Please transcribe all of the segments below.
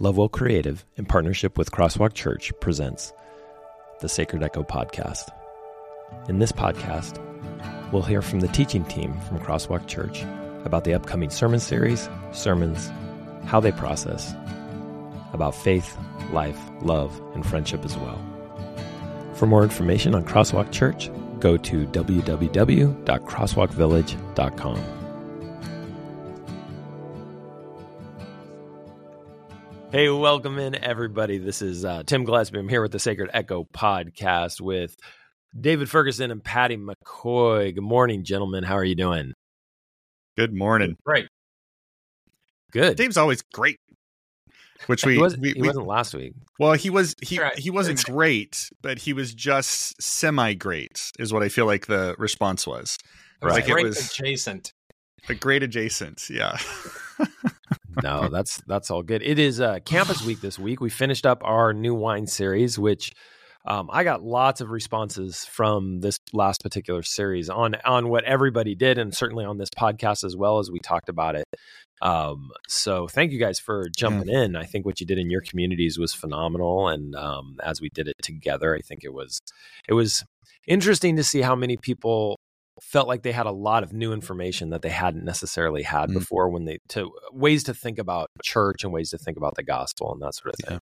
Lovewell Creative, in partnership with Crosswalk Church, presents the Sacred Echo Podcast. In this podcast, we'll hear from the teaching team from Crosswalk Church about the upcoming sermon series, sermons, how they process, about faith, life, love, and friendship as well. For more information on Crosswalk Church, go to www.crosswalkvillage.com. Hey, welcome in, everybody. This is uh, Tim Gillespie. I'm here with the Sacred Echo podcast with David Ferguson and Paddy McCoy. Good morning, gentlemen. How are you doing? Good morning. Great. Good. Dave's always great. Which we, he, was, we, he we wasn't last week. well he was he Right. he wasn't great, but he was just semi great is what I feel like the response was. It was Like it was- adjacent. A great adjacent, yeah. no, that's that's all good. It is uh, campus week this week. We finished up our new wine series, which um, I got lots of responses from this last particular series on on what everybody did, and certainly on this podcast as well as we talked about it. Um, so thank you guys for jumping in. I think what you did in your communities was phenomenal, and um, as we did it together, I think it was it was interesting to see how many people felt like they had a lot of new information that they hadn't necessarily had Mm. before when they to ways to think about church and ways to think about the gospel and that sort of thing.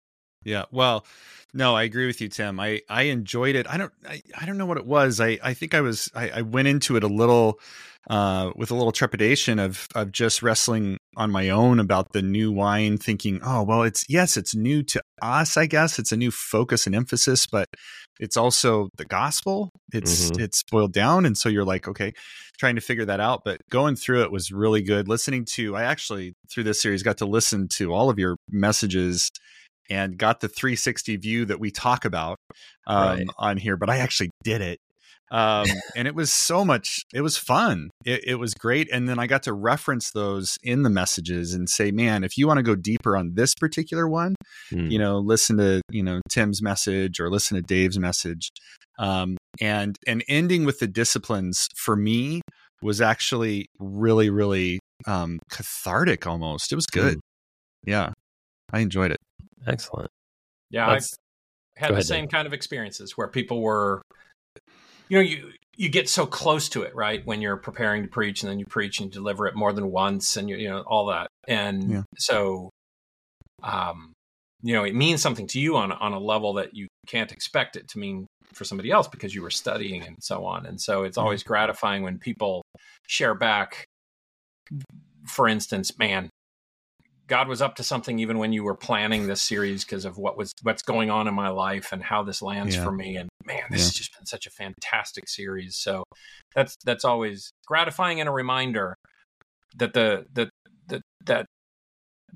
Yeah. Well, no, I agree with you, Tim. I, I enjoyed it. I don't I, I don't know what it was. I, I think I was I, I went into it a little uh, with a little trepidation of of just wrestling on my own about the new wine, thinking, oh well, it's yes, it's new to us. I guess it's a new focus and emphasis, but it's also the gospel. It's Mhm. it's boiled down, and so you're like, okay, trying to figure that out. But going through it was really good. Listening to, I actually through this series got to listen to all of your messages and got the 360 view that we talk about um, Right. on here. But I actually did it, um, and it was so much. It was fun. It, it was great, and then I got to reference those in the messages and say, "Man, if you want to go deeper on this particular one, Mm. you know, listen to you know Tim's message or listen to Dave's message." Um, and and ending with the disciplines for me was actually really really um, cathartic almost. It was good. Yeah, I enjoyed it. Excellent. Yeah, Let's- I've had go the ahead, same Dave. kind of experiences where people were, you know, you you get so close to it, right? When you're preparing to preach, and then you preach and deliver it more than once, and you you know all that, and Yeah. so, um, you know, it means something to you on on a level that you can't expect it to mean for somebody else because you were studying and so on, and so it's always gratifying when people share back. For instance, man, God was up to something even when you were planning this series because of what was what's going on in my life and how this lands Yeah. for me. And man, this Yeah. has just been such a fantastic series. So that's that's always gratifying and a reminder that the the that that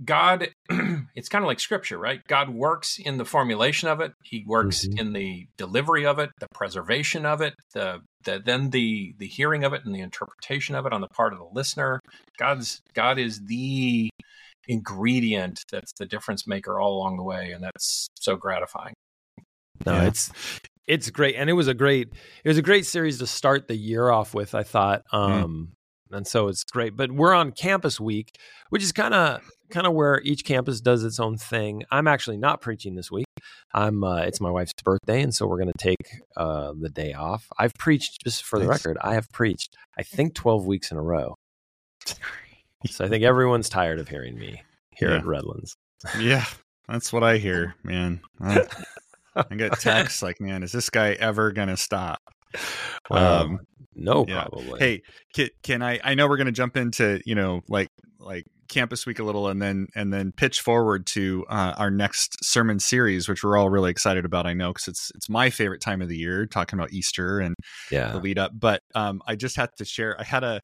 God it's kind of like scripture, right? God works in the formulation of it. He works Mhm. in the delivery of it, the preservation of it, the, the then the the hearing of it and the interpretation of it on the part of the listener. God's God is the ingredient that's the difference maker all along the way and that's so gratifying No, Yeah. it's it's great, and it was a great it was a great series to start the year off with. I thought, um, and so it's great. But we're on campus week, which is kind of kind of where each campus does its own thing. I'm actually not preaching this week. I'm uh, it's my wife's birthday, and so we're going to take uh, the day off. I've preached just for the Nice. record. I have preached, I think, 12 weeks in a row. So I think everyone's tired of hearing me here Yeah. at Redlands. yeah, that's what I hear, man. I, I get texts like, "Man, is this guy ever gonna stop?" Um, no, yeah. probably. Hey, can, can I? I know we're gonna jump into you know like like campus week a little, and then and then pitch forward to uh, our next sermon series, which we're all really excited about. I know because it's it's my favorite time of the year, talking about Easter and yeah. the lead up. But um, I just had to share. I had a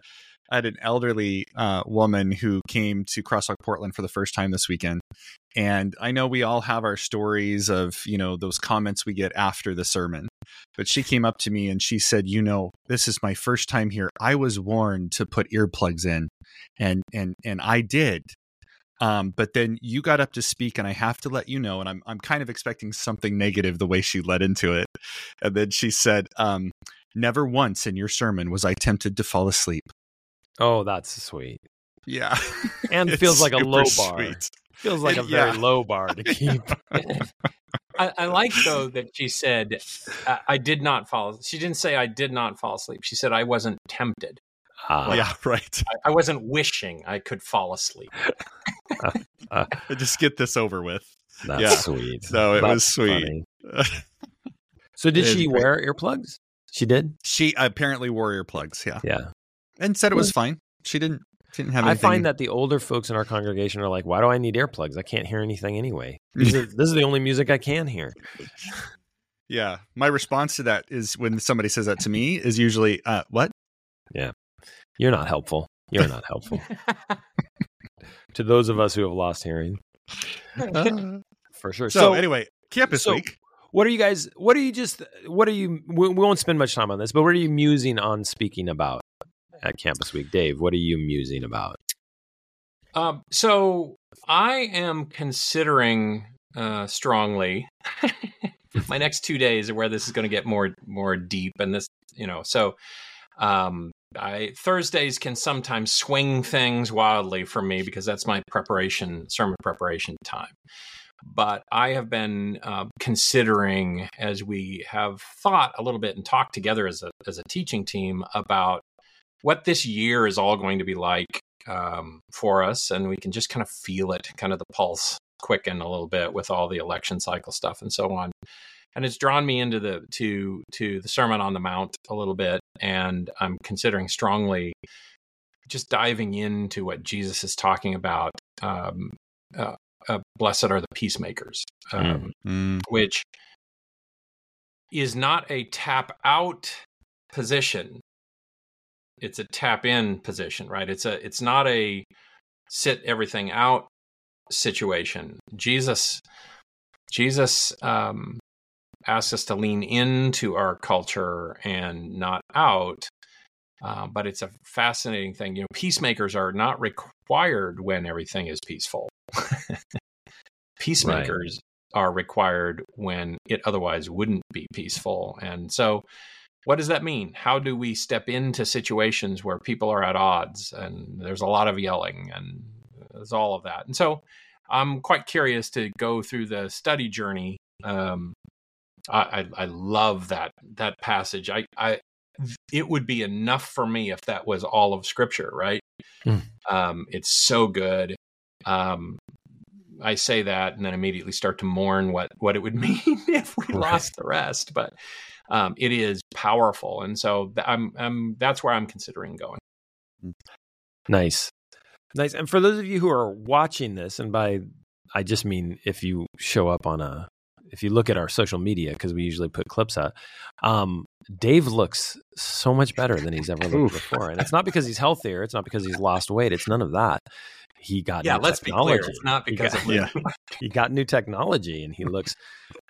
Had an elderly uh, woman who came to Crosswalk Portland for the first time this weekend, and I know we all have our stories of you know those comments we get after the sermon. But she came up to me and she said, "You know, this is my first time here. I was warned to put earplugs in, and and and I did." Um, but then you got up to speak, and I have to let you know, and I'm I'm kind of expecting something negative the way she led into it. And then she said, um, "Never once in your sermon was I tempted to fall asleep." Oh, that's sweet. Yeah, And It's feels like a low bar. sweet. Feels like a very Yeah. low bar to keep. I, I like though that she said I, I did not fall. She didn't say I did not fall asleep. She said I wasn't tempted. Ah, yeah, right. I, I wasn't wishing I could fall asleep. Just get this over with. that's Yeah. sweet. So it That's was sweet. So did It is she wear earplugs? She did. She apparently wore earplugs, yeah, Yeah. And said it was fine. She didn't didn't have. I find that the older folks in our congregation are like, "Why do I need earplugs? I can't hear anything anyway. These are, this is the only music I can hear." Yeah, my response to that is when somebody says that to me is usually, uh, "What?" Yeah, you're not helpful. You're not helpful to those of us who have lost hearing, for sure. so, So, anyway, campus so- week. what are you guys? What are you just? What are you? We, we won't spend much time on this, but what are you musing on speaking about at Campus Week, Dave? What are you musing about? Um, so I am considering uh, strongly. my next two days are where this is going to get more more deep, and this, you know, so um, I Thursdays can sometimes swing things wildly for me because that's my preparation sermon preparation time. But I have been uh, considering as we have thought a little bit and talked together as a as a teaching team about what this year is all going to be like um, for us, and we can just kind of feel it, kind of the pulse quicken a little bit with all the election cycle stuff and so on. And it's drawn me into the to to the Sermon on the Mount a little bit, and I'm considering strongly just diving into what Jesus is talking about. Um, uh, uh, Blessed are the peacemakers, um, Mm, which is not a tap out position it's a tap in position right? It's a it's not a sit everything out situation. Jesus jesus um asks us to lean into our culture and not out uh, but it's a fascinating thing. You know peacemakers are not required when everything is peaceful. Peacemakers are required when it otherwise wouldn't be peaceful. And so, what does that mean? How do we step into situations where people are at odds and there's a lot of yelling and there's all of that? And so, I'm quite curious to go through the study journey. Um, I, I, I love that that passage. I, I it would be enough for me if that was all of Scripture, right? Hmm. Um, it's so good. Um, I say that and then immediately start to mourn what what it would mean if we Right. lost the rest. But um, it is powerful, and so th- I'm, I'm that's where I'm considering going. Nice. Nice. And for those of you who are watching this, and by I just mean if you show up on a if you look at our social media, because we usually put clips out, um, Dave looks so much better than he's ever looked before. And it's not because he's healthier, it's not because he's lost weight, it's none of that. He got Yeah, let's be technology. clear. It's not He because got- of yeah. he got new technology and he looks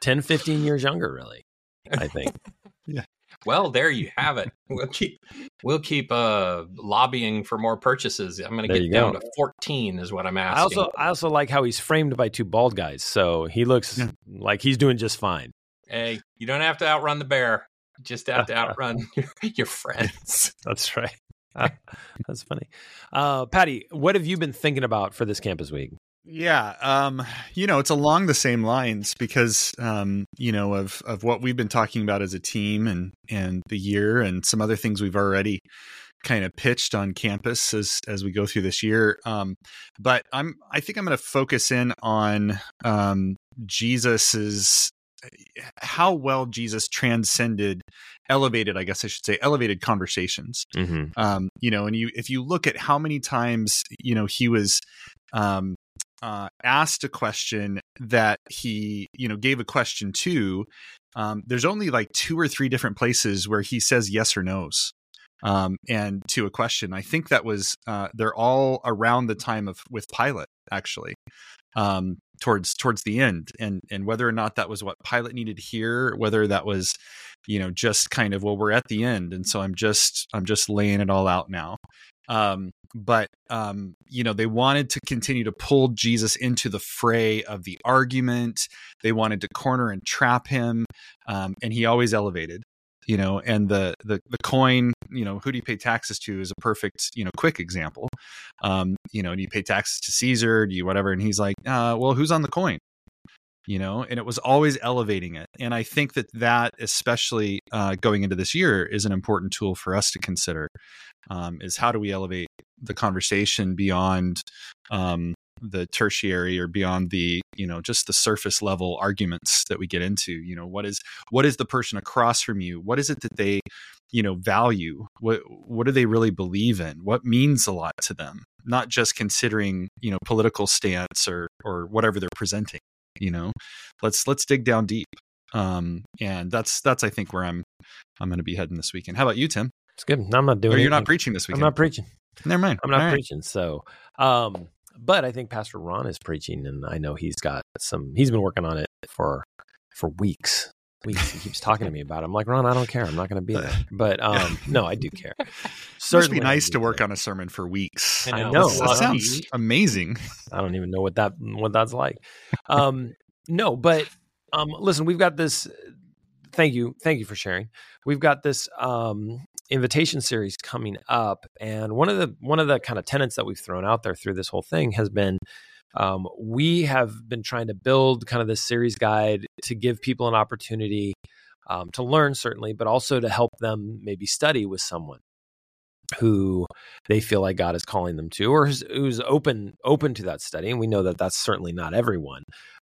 10, 15 years younger, really. I think. Yeah. Well, there you have it. We'll keep we'll keep uh, lobbying for more purchases. I'm going to get down go. to 14 is what I'm asking. I also I also like how he's framed by two bald guys. So he looks Yeah. like he's doing just fine. hey, you don't have to outrun the bear. You just have to outrun your, your friends. That's right. That's funny. Uh, Paddy, what have you been thinking about for this campus week? Yeah, um, you know, it's along the same lines because um, you know of of what we've been talking about as a team and and the year and some other things we've already kind of pitched on campus as as we go through this year. Um, but I'm I think I'm going to focus in on um, Jesus's how well Jesus transcended, elevated, I guess I should say, elevated conversations Mm-hmm. um, you know, and you if you look at how many times you know he was um, uh, asked a question that he you know gave a question to, um, there's only like two or three different places where he says yes or no's. Um, and to a question, I think that was uh, they're all around the time of with Pilate actually, um, towards towards the end, and and whether or not that was what Pilate needed to hear, whether that was you know just kind of well we're at the end and so i'm just i'm just laying it all out now um but um you know they wanted to continue to pull jesus into the fray of the argument. They wanted to corner and trap him um and he always elevated you know and the the the coin you know who do you pay taxes to is a perfect you know quick example. Um you know do you pay taxes to caesar? Do you whatever? And he's like uh well who's on the coin you know and it was always elevating it and i think that that especially uh, going into this year is an important tool for us to consider um, is how do we elevate the conversation beyond um, the tertiary or beyond the you know just the surface level arguments that we get into you know what is what is the person across from you? What is it that they you know value? What what do they really believe in? What means a lot to them? Not just considering you know political stance or or whatever they're presenting you know let's let's dig down deep um and that's that's i think where i'm i'm going to be heading this weekend. How about you tim? It's good. I'm not doing or you're anything. not preaching this weekend. i'm not preaching. Never mind. I'm not All right. preaching so um but i think pastor ron is preaching and i know he's got some he's been working on it for for weeks weeks he keeps talking to me about it i'm like ron i don't care i'm not going to be there but um no i do care Must be nice to work care. on a sermon for weeks. I I know. know. That Well, sounds amazing. I don't even know what that what that's like. Um, no, but um, listen, we've got this. Thank you, thank you for sharing. We've got this um, invitation series coming up, and one of the one of the kind of tenets that we've thrown out there through this whole thing has been. Um, we have been trying to build kind of this series guide to give people an opportunity um, to learn, certainly, but also to help them maybe study with someone who they feel like God is calling them to, or who's, who's open open to that study. And we know that that's certainly not everyone.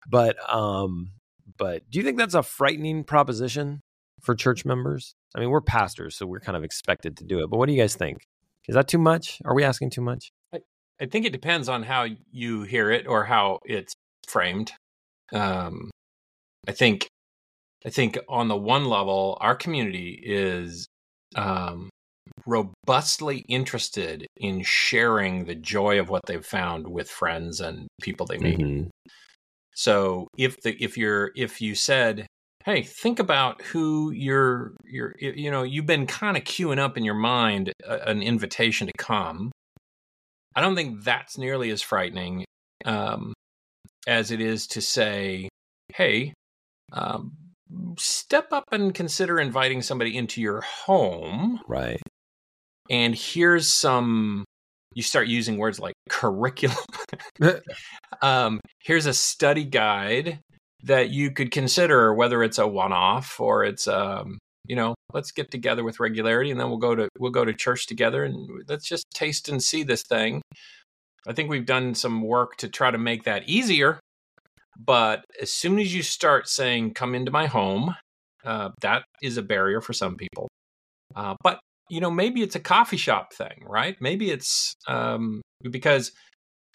But um, but do you think that's a frightening proposition for church members? I mean, we're pastors, so we're kind of expected to do it. But what do you guys think? Is that too much? Are we asking too much? I think it depends on how you hear it or how it's framed. Um, I think, I think on the one level, our community is um, robustly interested in sharing the joy of what they've found with friends and people they meet. Mhm. So if the if you're if you said, "Hey, think about who you're you're you know you've been kind of queuing up in your mind a, an invitation to come," I don't think that's nearly as frightening um, as it is to say, "Hey, um, step up and consider inviting somebody into your home." Right. and here's some you start using words like curriculum um, here's a study guide that you could consider whether it's a one-off or it's um, you know let's get together with regularity and then we'll go to we'll go to church together and let's just taste and see this thing. I think we've done some work to try to make that easier but as soon as you start saying come into my home uh, that is a barrier for some people. Uh, but you know maybe it's a coffee shop thing right? Maybe it's um, because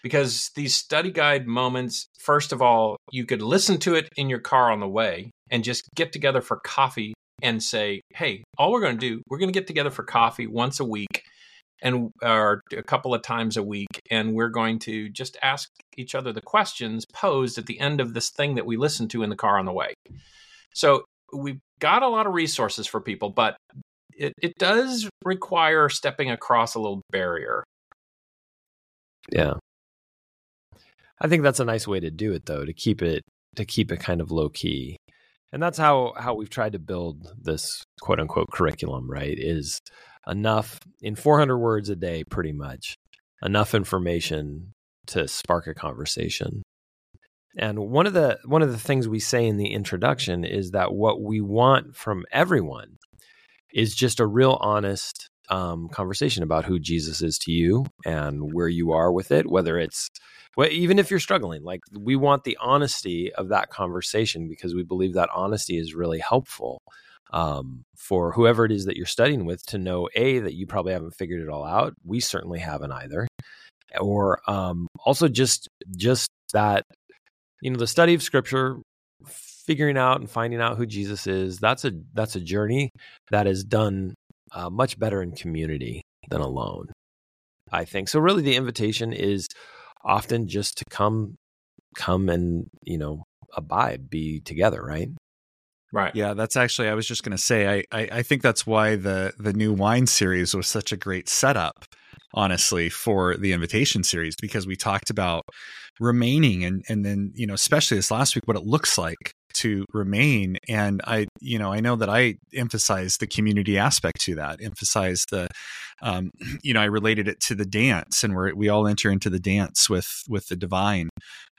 because these study guide moments first of all you could listen to it in your car on the way and just get together for coffee and say hey all we're going to do we're going to get together for coffee once a week and or a couple of times a week and we're going to just ask each other the questions posed at the end of this thing that we listen to in the car on the way so we've got a lot of resources for people but it, it does require stepping across a little barrier Yeah. I think that's a nice way to do it though, to keep it to keep it kind of low key. And that's how how we've tried to build this quote unquote curriculum, right? Is enough in 400 words a day pretty much. Enough information to spark a conversation. And one of the one of the things we say in the introduction is that what we want from everyone is just a real honest um, conversation about who Jesus is to you and where you are with it, whether it's well, even if you're struggling, like we want the honesty of that conversation because we believe that honesty is really helpful um, for whoever it is that you're studying with to know a that you probably haven't figured it all out. We certainly haven't either, or um, also just just that you know the study of Scripture, figuring out and finding out who Jesus is. That's a that's a journey that is done uh, much better in community than alone. I think so. Really, the invitation is often just to come, come and you know abide, be together, right? right Yeah, that's actually I was just going to say I, I I think that's why the the new wine series was such a great setup honestly for the invitation series because we talked about remaining and and then you know especially this last week what it looks like to remain. And i you know i know that i emphasize the community aspect to that emphasize the um, you know i related it to the dance and where we all enter into the dance with with the divine.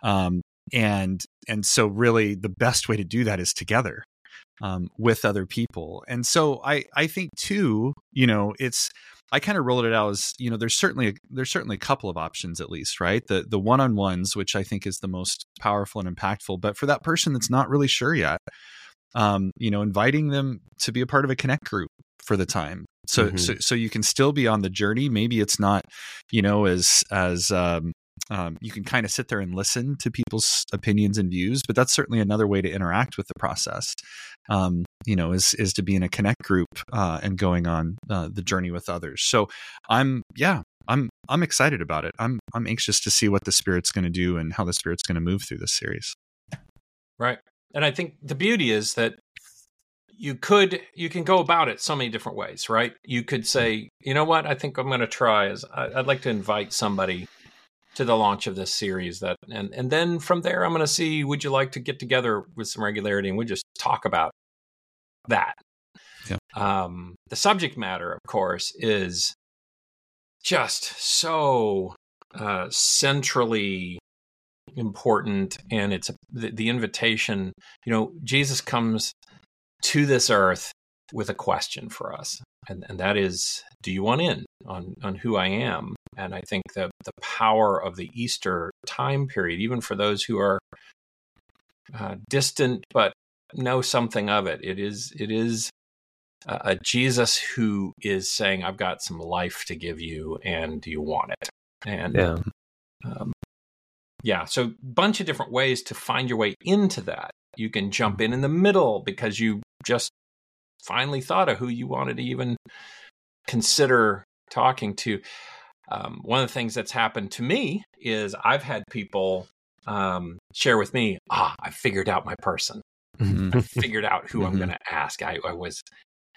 Um, and and so really the best way to do that is together um, with other people. And so i i think too you know it's I kind of rolled it out as you know there's certainly a, there's certainly a couple of options at least right? The the one on ones which I think is the most powerful and impactful but for that person that's not really sure yet um, you know inviting them to be a part of a connect group for the time. So mm-hmm. so so you can still be on the journey. Maybe it's not you know as as um, um, you can kind of sit there and listen to people's opinions and views, but that's certainly another way to interact with the process. Um, you know, is is to be in a connect group uh, and going on uh, the journey with others. So I'm yeah, I'm I'm excited about it. I'm I'm anxious to see what the spirit's going to do and how the spirit's going to move through this series. Right, and I think the beauty is that you could you can go about it so many different ways right you could say you know what i think i'm going to try is i'd like to invite somebody to the launch of this series that and and then from there i'm going to see would you like to get together with some regularity and we just talk about that yeah. um, the subject matter of course is just so uh, centrally important and it's a, the, the invitation you know jesus comes to this earth with a question for us and, and that is do you want in on on who i am and I think that the power of the Easter time period, even for those who are uh, distant but know something of it, it is it is a, a Jesus who is saying, "I've got some life to give you, and do you want it?" And yeah. Um, yeah, so bunch of different ways to find your way into that. You can jump in in the middle because you just finally thought of who you wanted to even consider talking to um, one of the things that's happened to me is I've had people um, share with me, ah, I figured out my person. Mm-hmm. I figured out who mm-hmm. I'm going to ask. I, I, was,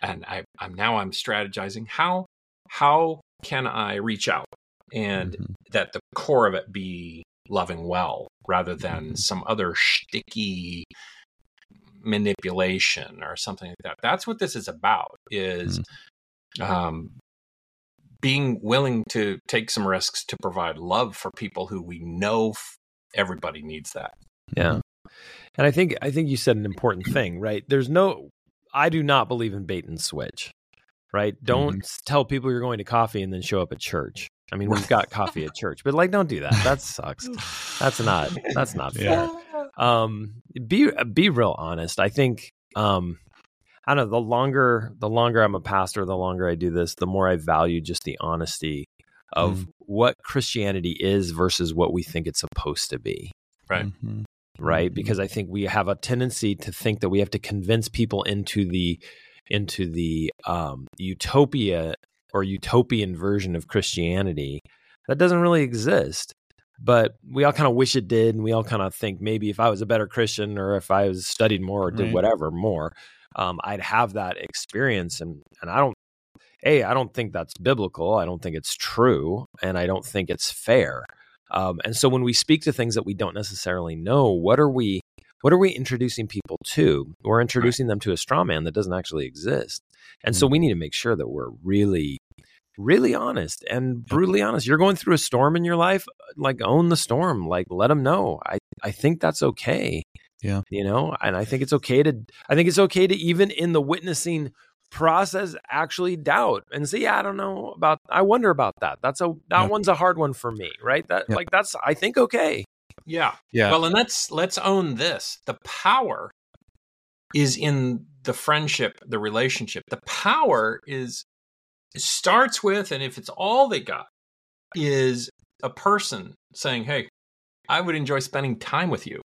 and I, am now I'm strategizing how how can I reach out and mm-hmm. that the core of it be loving well rather than mm-hmm. some other sticky manipulation or something like that. That's what this is about. Is mm. um, being willing to take some risks to provide love for people who we know everybody needs that. Yeah. And I think I think you said an important thing, right? There's no I do not believe in bait and switch. Right? Don't mm-hmm. tell people you're going to coffee and then show up at church. I mean, we've got coffee at church, but like don't do that. That sucks. That's not that's not fair. Yeah. Um be be real honest. I think um I don't know, the longer the longer I'm a pastor, the longer I do this, the more I value just the honesty of mm. what Christianity is versus what we think it's supposed to be. Right. Mm-hmm. Right? Mm-hmm. Because I think we have a tendency to think that we have to convince people into the into the um, utopia or utopian version of Christianity that doesn't really exist. But we all kind of wish it did, and we all kind of think maybe if I was a better Christian or if I was studied more or did right. whatever more, um, I'd have that experience. And and I don't, a, I don't think that's biblical. I don't think it's true, and I don't think it's fair. Um, and so when we speak to things that we don't necessarily know, what are we? What are we introducing people to? We're introducing them to a straw man that doesn't actually exist. And mm-hmm. so we need to make sure that we're really really honest and brutally honest. You're going through a storm in your life, like own the storm, like let them know. I I think that's okay. Yeah. You know, and I think it's okay to I think it's okay to even in the witnessing process actually doubt and say, yeah, I don't know about I wonder about that. That's a that yeah. one's a hard one for me, right? That yeah. like that's I think okay. Yeah. Yeah. Well, and let's let's own this. The power is in the friendship, the relationship. The power is starts with and if it's all they got is a person saying, "Hey, I would enjoy spending time with you."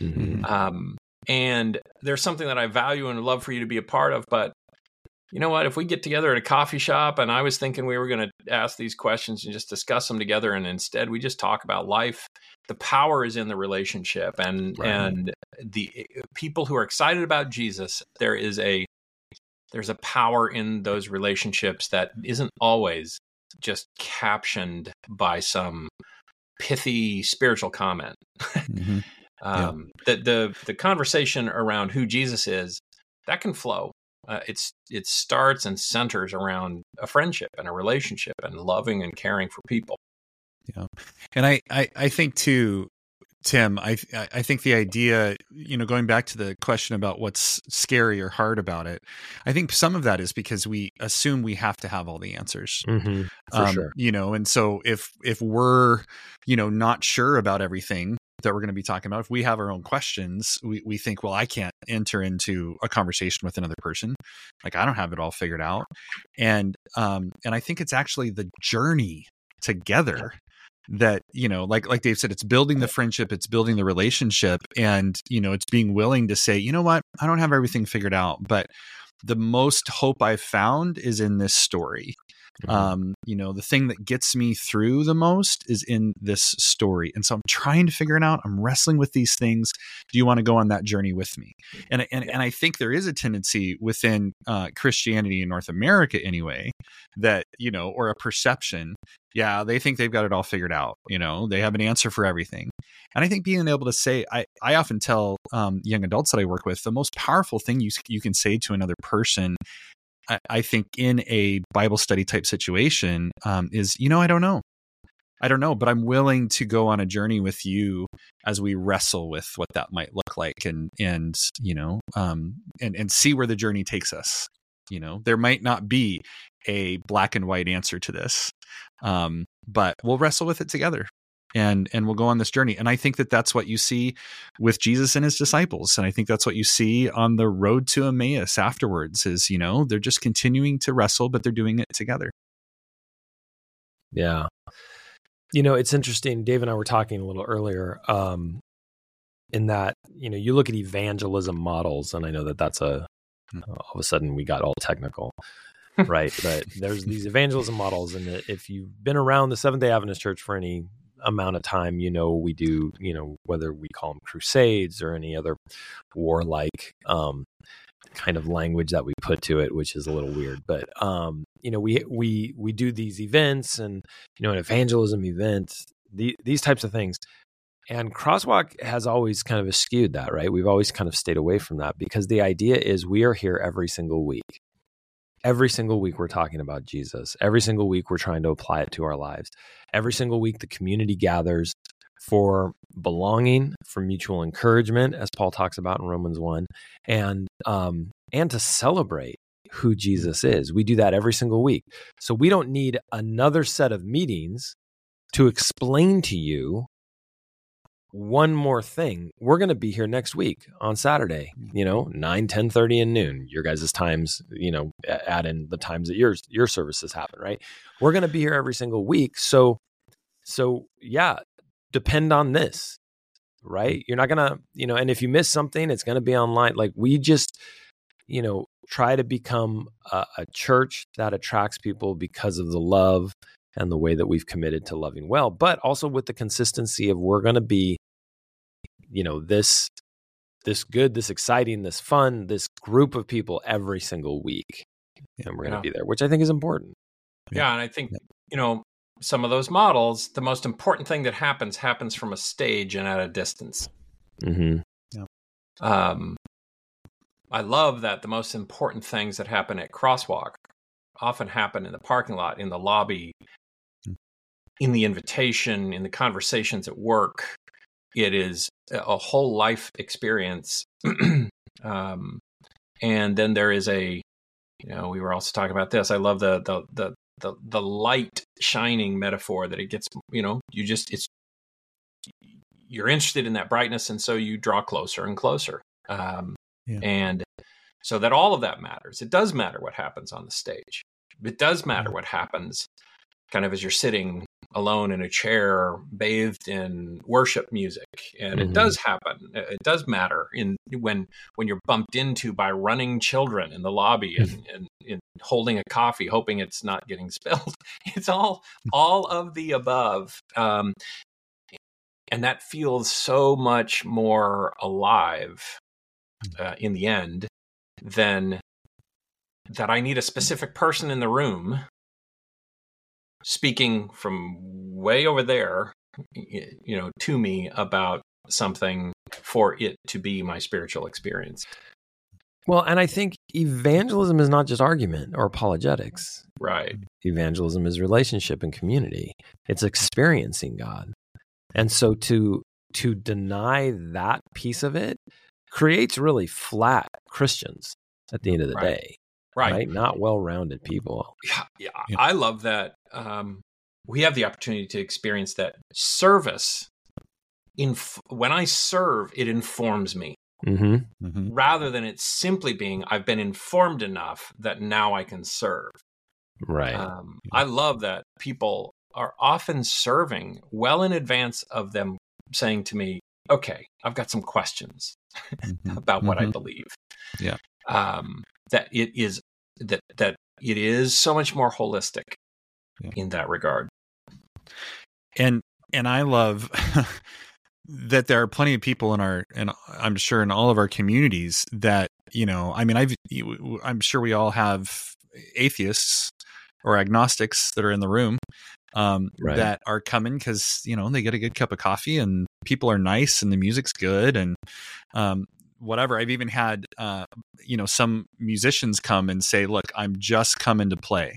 Mm-hmm. Um, and there's something that I value and love for you to be a part of. But you know what? If we get together at a coffee shop and I was thinking we were going to ask these questions and just discuss them together, and instead we just talk about life, the power is in the relationship. And right. and the eh, people who are excited about Jesus, there is a there's a power in those relationships that isn't always just captioned by some pithy spiritual comment. Mm-hmm. Um, yeah. the, the the conversation around who Jesus is that can flow. Uh, it's it starts and centers around a friendship and a relationship and loving and caring for people. Yeah, and I I, I think too Tim, I I think the idea, you know, going back to the question about what's scary or hard about it, I think some of that is because we assume we have to have all the answers. Mm-hmm, for um, sure. You know, and so if if we're, you know, not sure about everything that we're going to be talking about, if we have our own questions, we we think, well, I can't enter into a conversation with another person, like I don't have it all figured out, and um and I think it's actually the journey together that you know like like dave said it's building the friendship it's building the relationship and you know it's being willing to say you know what? I don't have everything figured out but the most hope i've found is in this story Mm-hmm. Um, you know, the thing that gets me through the most is in this story. And so I'm trying to figure it out. I'm wrestling with these things. Do you want to go on that journey with me? And and, and I think there is a tendency within uh, Christianity in North America anyway, that, you know, or a perception. Yeah, they think they've got it all figured out. You know, they have an answer for everything. And I think being able to say, I, I often tell um, young adults that I work with, the most powerful thing you, you can say to another person I, think in a Bible study type situation um, is, you know, I don't know. I don't know, but I'm willing to go on a journey with you as we wrestle with what that might look like and and you know um and and see where the journey takes us. You know, there might not be a black and white answer to this. Um but we'll wrestle with it together and and we'll go on this journey. And i think that that's what you see with jesus and his disciples. And i think that's what you see on the road to emmaus afterwards is you know they're just continuing to wrestle but they're doing it together. Yeah. You know it's interesting. Dave and i were talking a little earlier um in that you know you look at evangelism models and i know that that's a hmm. all of a sudden we got all technical right? But there's these evangelism models and if you've been around the seventh day adventist church for any amount of time, you know, we do, you know, whether we call them crusades or any other warlike um, kind of language that we put to it, which is a little weird. But um, you know, we we we do these events and you know, an evangelism event, the, these types of things. And Crosswalk has always kind of eschewed that, right? We've always kind of stayed away from that because the idea is we are here every single week every single week we're talking about Jesus. Every single week we're trying to apply it to our lives. Every single week the community gathers for belonging, for mutual encouragement, as Paul talks about in Romans 1, and um, and to celebrate who Jesus is. We do that every single week. So we don't need another set of meetings to explain to you one more thing. We're going to be here next week on saturday mm. you know 9 10 30 and noon your guys' times you know add in the times that your your services happen right? We're going to be here every single week so so yeah depend on this right? You're not going to you know and if you miss something it's going to be online. Like we just you know try to become a, a church that attracts people because of the love and the way that we've committed to loving well, but also with the consistency of we're going to be you know this this good this exciting this fun this group of people every single week and we're going to be there which i think is important yeah and i think you know some of those models the most important thing that happens happens from a stage and at a distance mm-hmm. yeah. um, i love that the most important things that happen at crosswalk often happen in the parking lot in the lobby mm. in the invitation in the conversations at work it is a whole life experience. um, and then there is a, you know, we were also talking about this. I love the the the the, the light shining metaphor that it gets. You know, you just it's you're interested in that brightness, and so you draw closer and closer. Um, yeah. And so that all of that matters. It does matter what happens on the stage. It does matter what happens kind of as you're sitting alone in a chair bathed in worship music and mm-hmm. it does happen it does matter in when when you're bumped into by running children in the lobby and, mm-hmm. and, and holding a coffee hoping it's not getting spilled it's all all of the above um, and that feels so much more alive mm. uh, in the end than that I need a specific person in the room speaking from way over there, you know, to me about something for it to be my spiritual experience. Well, and I think evangelism is not just argument or apologetics. Right. Evangelism is relationship and community. It's experiencing God. And so to to deny that piece of it creates really flat Christians at the end of the Right. day. Right. Right. Not well rounded people. Yeah, yeah, Yeah. I love that. Um, we have the opportunity to experience that service. In when I serve, it informs me hmm Mhm. rather than it simply being I've been informed enough that now I can serve. Right. Um, I love that people are often serving well in advance of them saying to me, "Okay, I've got some questions Mhm. about what I Mhm. believe." Yeah. um, that it is that that it is so much more holistic Yeah. in that regard. and and I love that there are plenty of people in our and I'm sure in all of our communities that you know I mean I've I'm sure we all have atheists or agnostics that are in the room um, Right. that are coming because you know they get a good cup of coffee and people are nice and the music's good and um, whatever I've even had uh, you know some musicians come and say look I'm just coming to play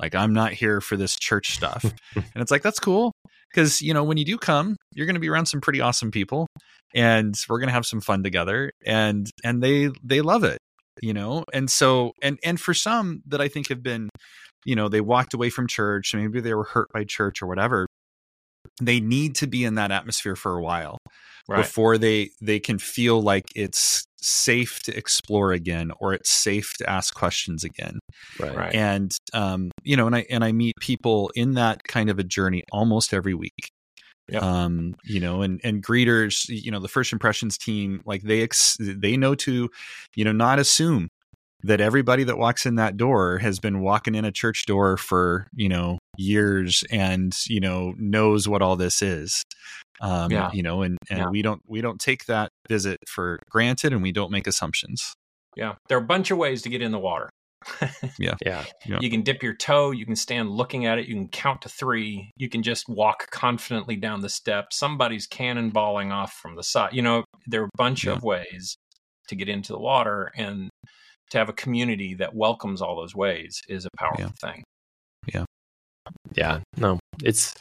like I'm not here for this church stuff. And it's like that's cool. Because you know when you do come you're going to be around some pretty awesome people and we're going to have some fun together and and they they love it you know? And so and and for some that i think have been you know they walked away from church maybe they were hurt by church or whatever they need to be in that atmosphere for a while Right. before they they can feel like it's safe to explore again or it's safe to ask questions again right. Right. and um you know and i and i meet people in that kind of a journey almost every week Yep. um you know and and greeters you know the first impressions team like they ex- they know to you know not assume that everybody that walks in that door has been walking in a church door for you know years and you know knows what all this is um Yeah. you know and and Yeah. we don't we don't take that visit for granted and we don't make assumptions Yeah. There are a bunch of ways to get in the water. Yeah. Yeah. You can dip your toe, you can stand looking at it, you can count to three, you can just walk confidently down the steps. Somebody's cannonballing off from the side. You know, there are a bunch Yeah. of ways to get into the water and to have a community that welcomes all those ways is a powerful thing. Yeah. Yeah, no, it's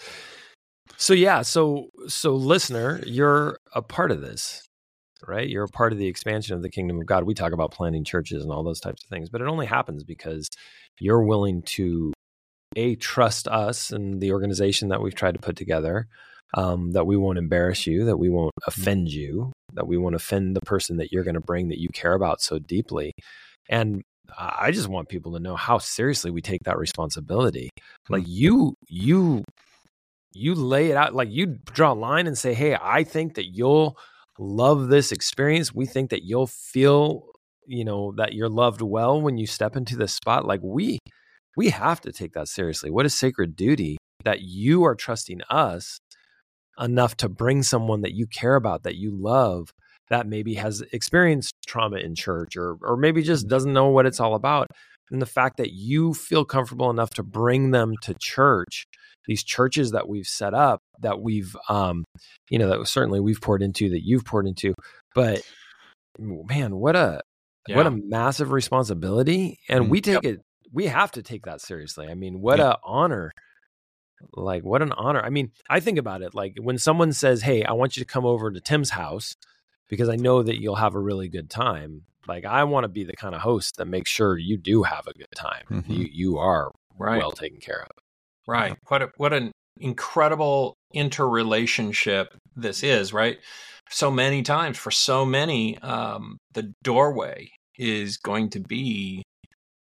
so yeah. So so listener, you're a part of this, right? You're a part of the expansion of the kingdom of God. We talk about planting churches and all those types of things, but it only happens because you're willing to a trust us and the organization that we've tried to put together. Um, that we won't embarrass you, that we won't offend you, that we won't offend the person that you're going to bring that you care about so deeply. And I just want people to know how seriously we take that responsibility. Like mm. you, you, you lay it out. Like you draw a line and say, "Hey, I think that you'll love this experience. We think that you'll feel, you know, that you're loved well when you step into this spot." Like we, we have to take that seriously. What a sacred duty that you are trusting us enough to bring someone that you care about, that you love, that maybe has experienced trauma in church or or maybe just doesn't know what it's all about. And the fact that you feel comfortable enough to bring them to church, these churches that we've set up, that we've um, you know, that certainly we've poured into, that you've poured into. But man, what a Yeah. what a massive responsibility. And Mm. we take it we have to take that seriously. I mean, what Yeah. a honor like what an honor i mean i think about it like when someone says hey i want you to come over to tim's house because i know that you'll have a really good time like i want to be the kind of host that makes sure you do have a good time Mhm. you you are Right. well taken care of Right. What a, what an incredible interrelationship this is, right? So many times for so many, um, the doorway is going to be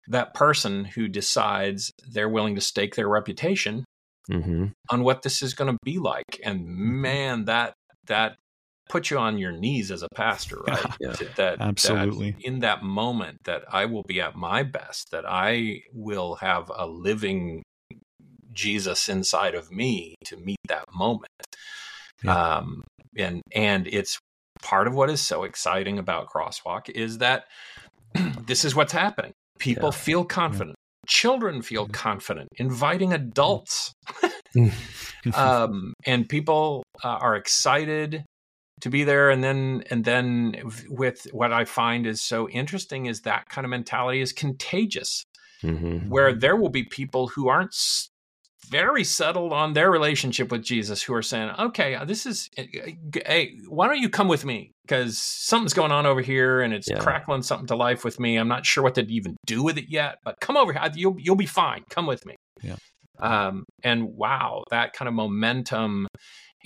that person who decides they're willing to stake their reputation mm-hmm. on what this is going to be like. And man, that that puts you on your knees as a pastor, right? Yeah. That- that Absolutely. in that moment that I will be at my best, that I will have a living Jesus inside of me to meet that moment. Yeah. Um, and and it's part of what is so exciting about Crosswalk is that this is what's happening. People Yeah. feel confident. Children feel confident inviting adults, um, and people uh, are excited to be there and then and then with what i find is so interesting is that kind of mentality is contagious Mm-hmm. where there will be people who aren't very settled on their relationship with jesus who are saying okay uh, this is uh, hey why don't you come with me because something's going on over here and it's Yeah. crackling something to life with me i'm not sure what to even do with it yet but come over here you'll, you'll be fine come with me Yeah. um, and wow that kind of momentum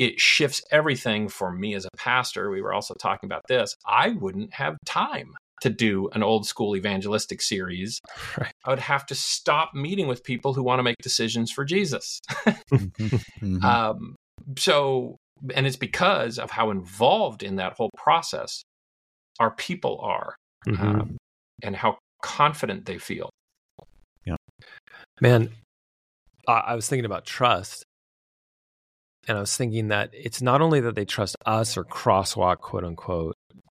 it shifts everything for me as a pastor. We were also talking about this. I wouldn't have time to do an old school evangelistic series. Right. I would have to stop meeting with people who want to make decisions for Jesus. Mhm. Um, so, and it's because of how involved in that whole process our people are Mhm. um, and how confident they feel. Yeah. Man, I, I was thinking about trust. And I was thinking that it's not only that they trust us or crosswalk, quote unquote,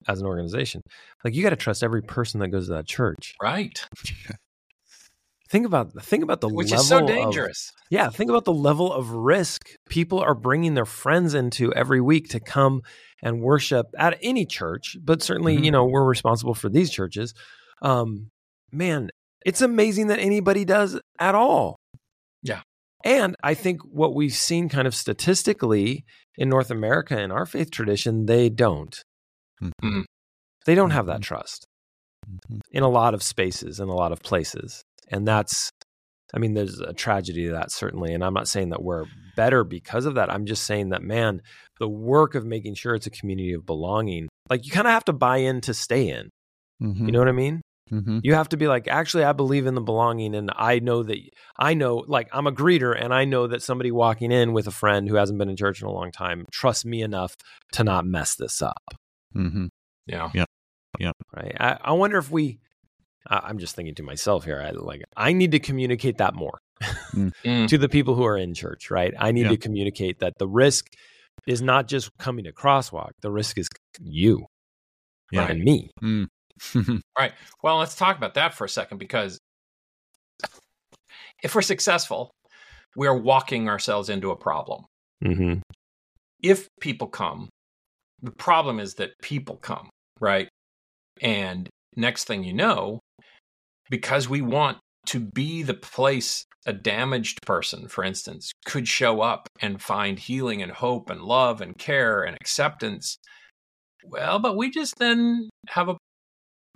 as an organization. Like you got to trust every person that goes to that church. Right. Think about think about the Which level is so of- dangerous. yeah, think about the level of risk people are bringing their friends into every week to come and worship at any church, but certainly, Mhm. you know, we're responsible for these churches. Um, man, it's amazing that anybody does at all. And I think what we've seen kind of statistically in North America in our faith tradition, they don't. Mhm. They don't have that Mhm. trust Mhm. in a lot of spaces, in a lot of places. And that's, I mean, there's a tragedy to that, certainly. And I'm not saying that we're better because of that. I'm just saying that, man, the work of making sure it's a community of belonging, like you kind of have to buy in to stay in. Mhm. You know what I mean? Mhm. You have to be like, actually, I believe in the belonging. And I know that, I know, like, I'm a greeter and I know that somebody walking in with a friend who hasn't been in church in a long time trusts me enough to not mess this up. Mm-hmm. Yeah. Yeah. Yeah. right? I, I wonder if we. I, I'm just thinking to myself here. I like. I need to communicate that more Mm. to the people who are in church, right? I need Yeah. to communicate that the risk is not just coming to crosswalk. The risk is you Yeah. and me. Mm. Well, let's talk about that for a second because if we're successful, we're walking ourselves into a problem. Mm-hmm. If people come, the problem is that people come, right? And next thing you know, because we want to be the place a damaged person, for instance, could show up and find healing and hope and love and care and acceptance. Well, but we just then have a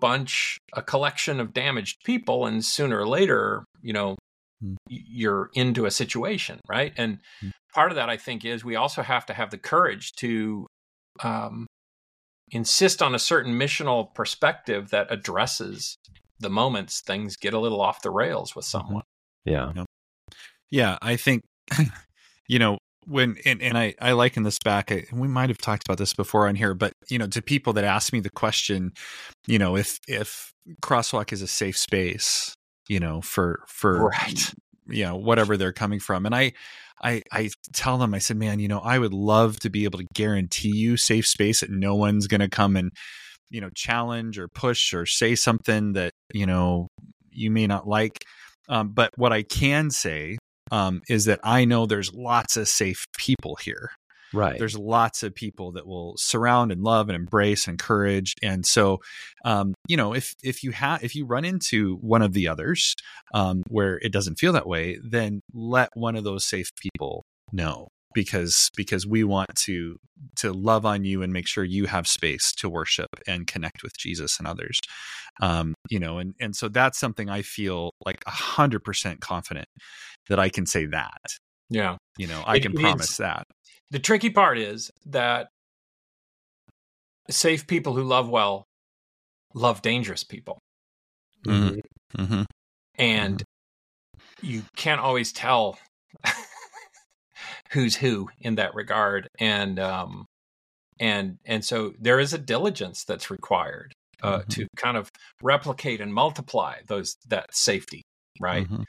bunch, a collection of damaged people, and sooner or later, you know, y- you're into a situation, right? And Hmm. part of that, I think, is we also have to have the courage to um, insist on a certain missional perspective that addresses the moments things get a little off the rails with someone. Yeah. Yeah, I think you know when and, and I I liken this back. I, we might have talked about this before on here, but you know, to people that ask me the question, you know, if if crosswalk is a safe space, you know, for for Right. you know whatever they're coming from, and I. I, I tell them, I said, man, you know, I would love to be able to guarantee you safe space that no one's going to come and, you know, challenge or push or say something that, you know, you may not like. Um, but what I can say um, is that I know there's lots of safe people here. Right. There's lots of people that will surround and love and embrace and encourage. And so, um, you know, if if you have if you run into one of the others um, where it doesn't feel that way, then let one of those safe people know because because we want to to love on you and make sure you have space to worship and connect with Jesus and others. Um, you know, and and so that's something I feel like a hundred percent confident that I can say that. Yeah. You know, I It- can promise that. The tricky part is that safe people who love well love dangerous people. Mhm. Mm-hmm. And you can't always tell who's who in that regard. And um and and so there is a diligence that's required uh, Mhm. to kind of replicate and multiply those that safety, right? Mhm.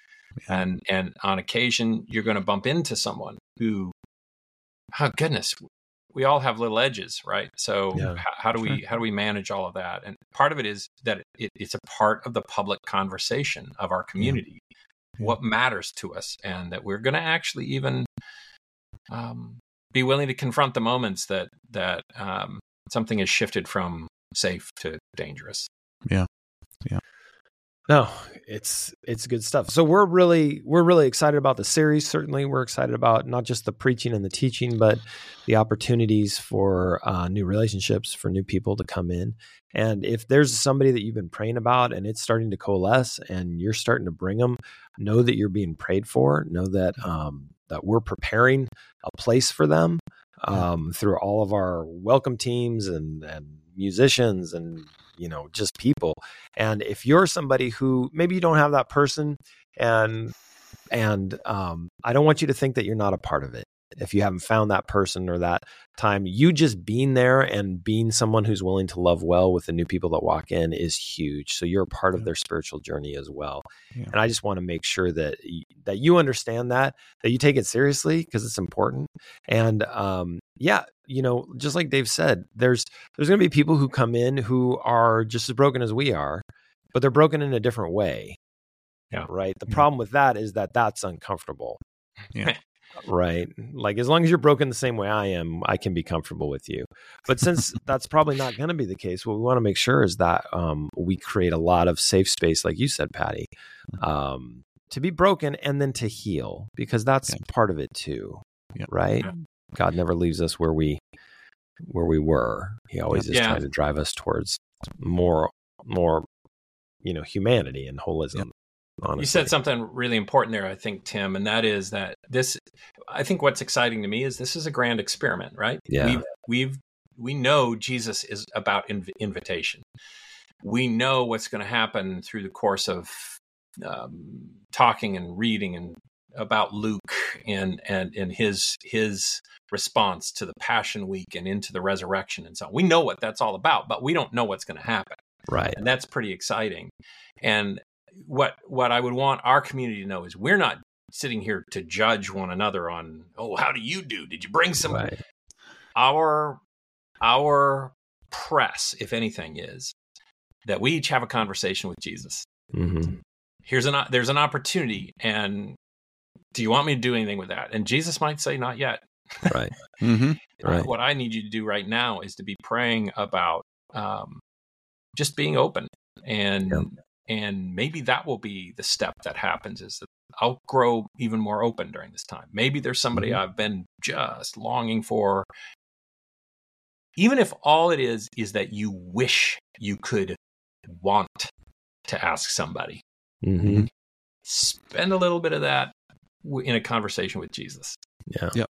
Yeah. and and on occasion you're going to bump into someone who oh goodness we all have little edges right so Yeah. h- how do we how do we manage all of that and part of it is that it, it's a part of the public conversation of our community Yeah. what matters to us and that we're going to actually even um, be willing to confront the moments that that um, something has shifted from safe to dangerous. Yeah. Yeah. No, it's it's good stuff. So we're really we're really excited about the series. Certainly, we're excited about not just the preaching and the teaching, but the opportunities for uh, new relationships, for new people to come in. And if there's somebody that you've been praying about and it's starting to coalesce, and you're starting to bring them, know that you're being prayed for. Know that um, that we're preparing a place for them um, through all of our welcome teams and and musicians and you know just people. And if you're somebody who maybe you don't have that person and and um, i don't want you to think that you're not a part of it if you haven't found that person or that time you just being there and being someone who's willing to love well with the new people that walk in is huge. So you're a part of their spiritual journey as well. Yeah. and i just want to make sure that that you understand that that you take it seriously because it's important. And um, yeah you know just like dave said there's there's going to be people who come in who are just as broken as we are but they're broken in a different way yeah. right? The yeah. problem with that is that that's uncomfortable. Yeah right like as long as you're broken the same way i am i can be comfortable with you but since that's probably not going to be the case what we want to make sure is that um, we create a lot of safe space like you said Paddy mm-hmm. um, to be broken and then to heal because that's yeah. part of it too yeah. right yeah. god never leaves us where we where we were he always is trying to drive us towards more more you know humanity and holism Honestly. You said something really important there, I think, Tim, and that is that this. I think what's exciting to me is this is a grand experiment, right? Yeah, we've, we've we know Jesus is about inv- invitation. We know what's going to happen through the course of um, talking and reading and about Luke and and and his his response to the Passion Week and into the resurrection and so on. We know what that's all about, but we don't know what's going to happen. Right, and that's pretty exciting. And what what I would want our community to know is we're not sitting here to judge one another on oh how do you do? Did you bring some right. our our press if anything is that we each have a conversation with jesus. Mm-hmm. here's an there's an opportunity and do you want me to do anything with that? And jesus might say not yet. Right. Mm-hmm. right. what i need you to do right now is to be praying about um, just being open and yep and maybe that will be the step that happens is that I'll grow even more open during this time. Maybe there's somebody mm-hmm. I've been just longing for. Even if all it is is that you wish you could want to ask somebody, mm-hmm. spend a little bit of that in a conversation with Jesus. Yeah. Yep.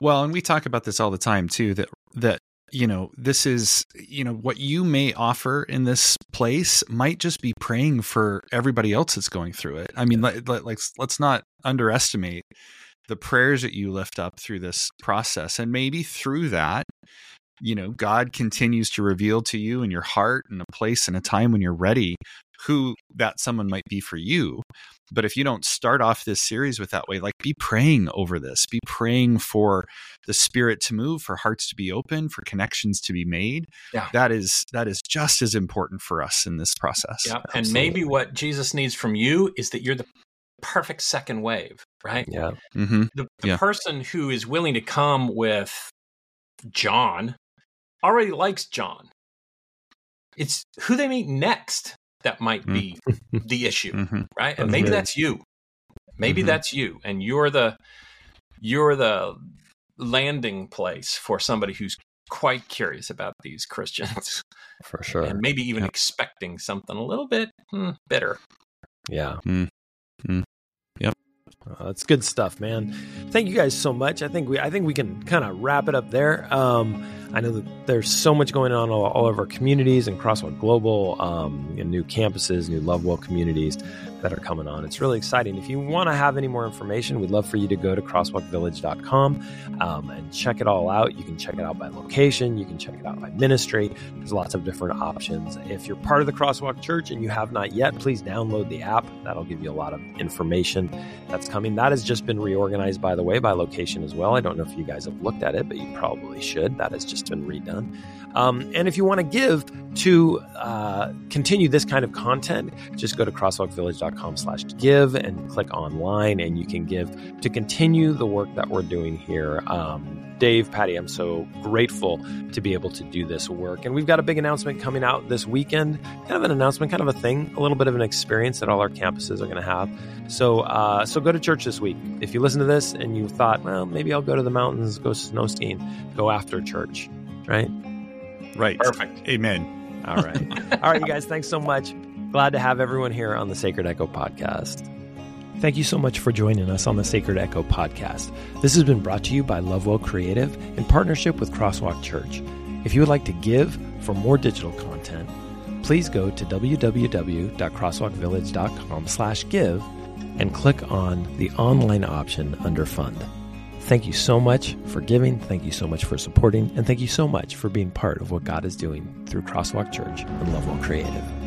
Well, and we talk about this all the time too. That that you know, this is, you know, what you may offer in this place might just be praying for everybody else that's going through it. I mean, like, like let's not underestimate the prayers that you lift up through this process. And maybe through that, you know, God continues to reveal to you in your heart and a place and a time when you're ready who that someone might be for you. But if you don't start off this series with that way, like be praying over this, be praying for the spirit to move, for hearts to be open, for connections to be made. Yeah. That is that is just as important for us in this process. Yeah. Absolutely. And maybe what Jesus needs from you is that you're the perfect second wave, right? Yeah. Mm-hmm. The, the yeah. person who is willing to come with John already likes John. It's who they meet next that might mm. be the issue, mm-hmm. right? And maybe that's you. Maybe mm-hmm. that's you, and you're the you're the landing place for somebody who's quite curious about these Christians, for sure, and maybe even yep. expecting something a little bit hmm, bitter. Yeah. Mm-hmm. Yep. Uh, that's good stuff, man. Thank you guys so much. I think we I think we can kind of wrap it up there. Um, I know that there's so much going on all, all over our communities and across Crosswalk Global, um, new campuses, new Lovewell communities that are coming on. It's really exciting. If you want to have any more information, we'd love for you to go to crosswalkvillage.com um, and check it all out. You can check it out by location, you can check it out by ministry. There's lots of different options. If you're part of the Crosswalk Church and you have not yet, please download the app. That'll give you a lot of information that's coming. That has just been reorganized, by the way, by location as well. I don't know if you guys have looked at it, but you probably should. That has just been redone. Um, and if you want to give to uh, continue this kind of content, just go to crosswalkvillage.com slash give and click online and you can give to continue the work that we're doing here. Um, Dave, Paddy, I'm so grateful to be able to do this work. And we've got a big announcement coming out this weekend. Kind of an announcement, kind of a thing, a little bit of an experience that all our campuses are going to have. So, uh, so go to church this week. If you listen to this and you thought, well, maybe I'll go to the mountains, go snow skiing, go after church, right? Right. Perfect. Amen. All right. all right, you guys, thanks so much. Glad to have everyone here on the Sacred Echo podcast. Thank you so much for joining us on the Sacred Echo podcast. This has been brought to you by Lovewell Creative in partnership with Crosswalk Church. If you would like to give for more digital content, please go to www.crosswalkvillage.com/give and click on the online option under Fund. Thank you so much for giving. Thank you so much for supporting. And thank you so much for being part of what God is doing through Crosswalk Church and Lovewell Creative.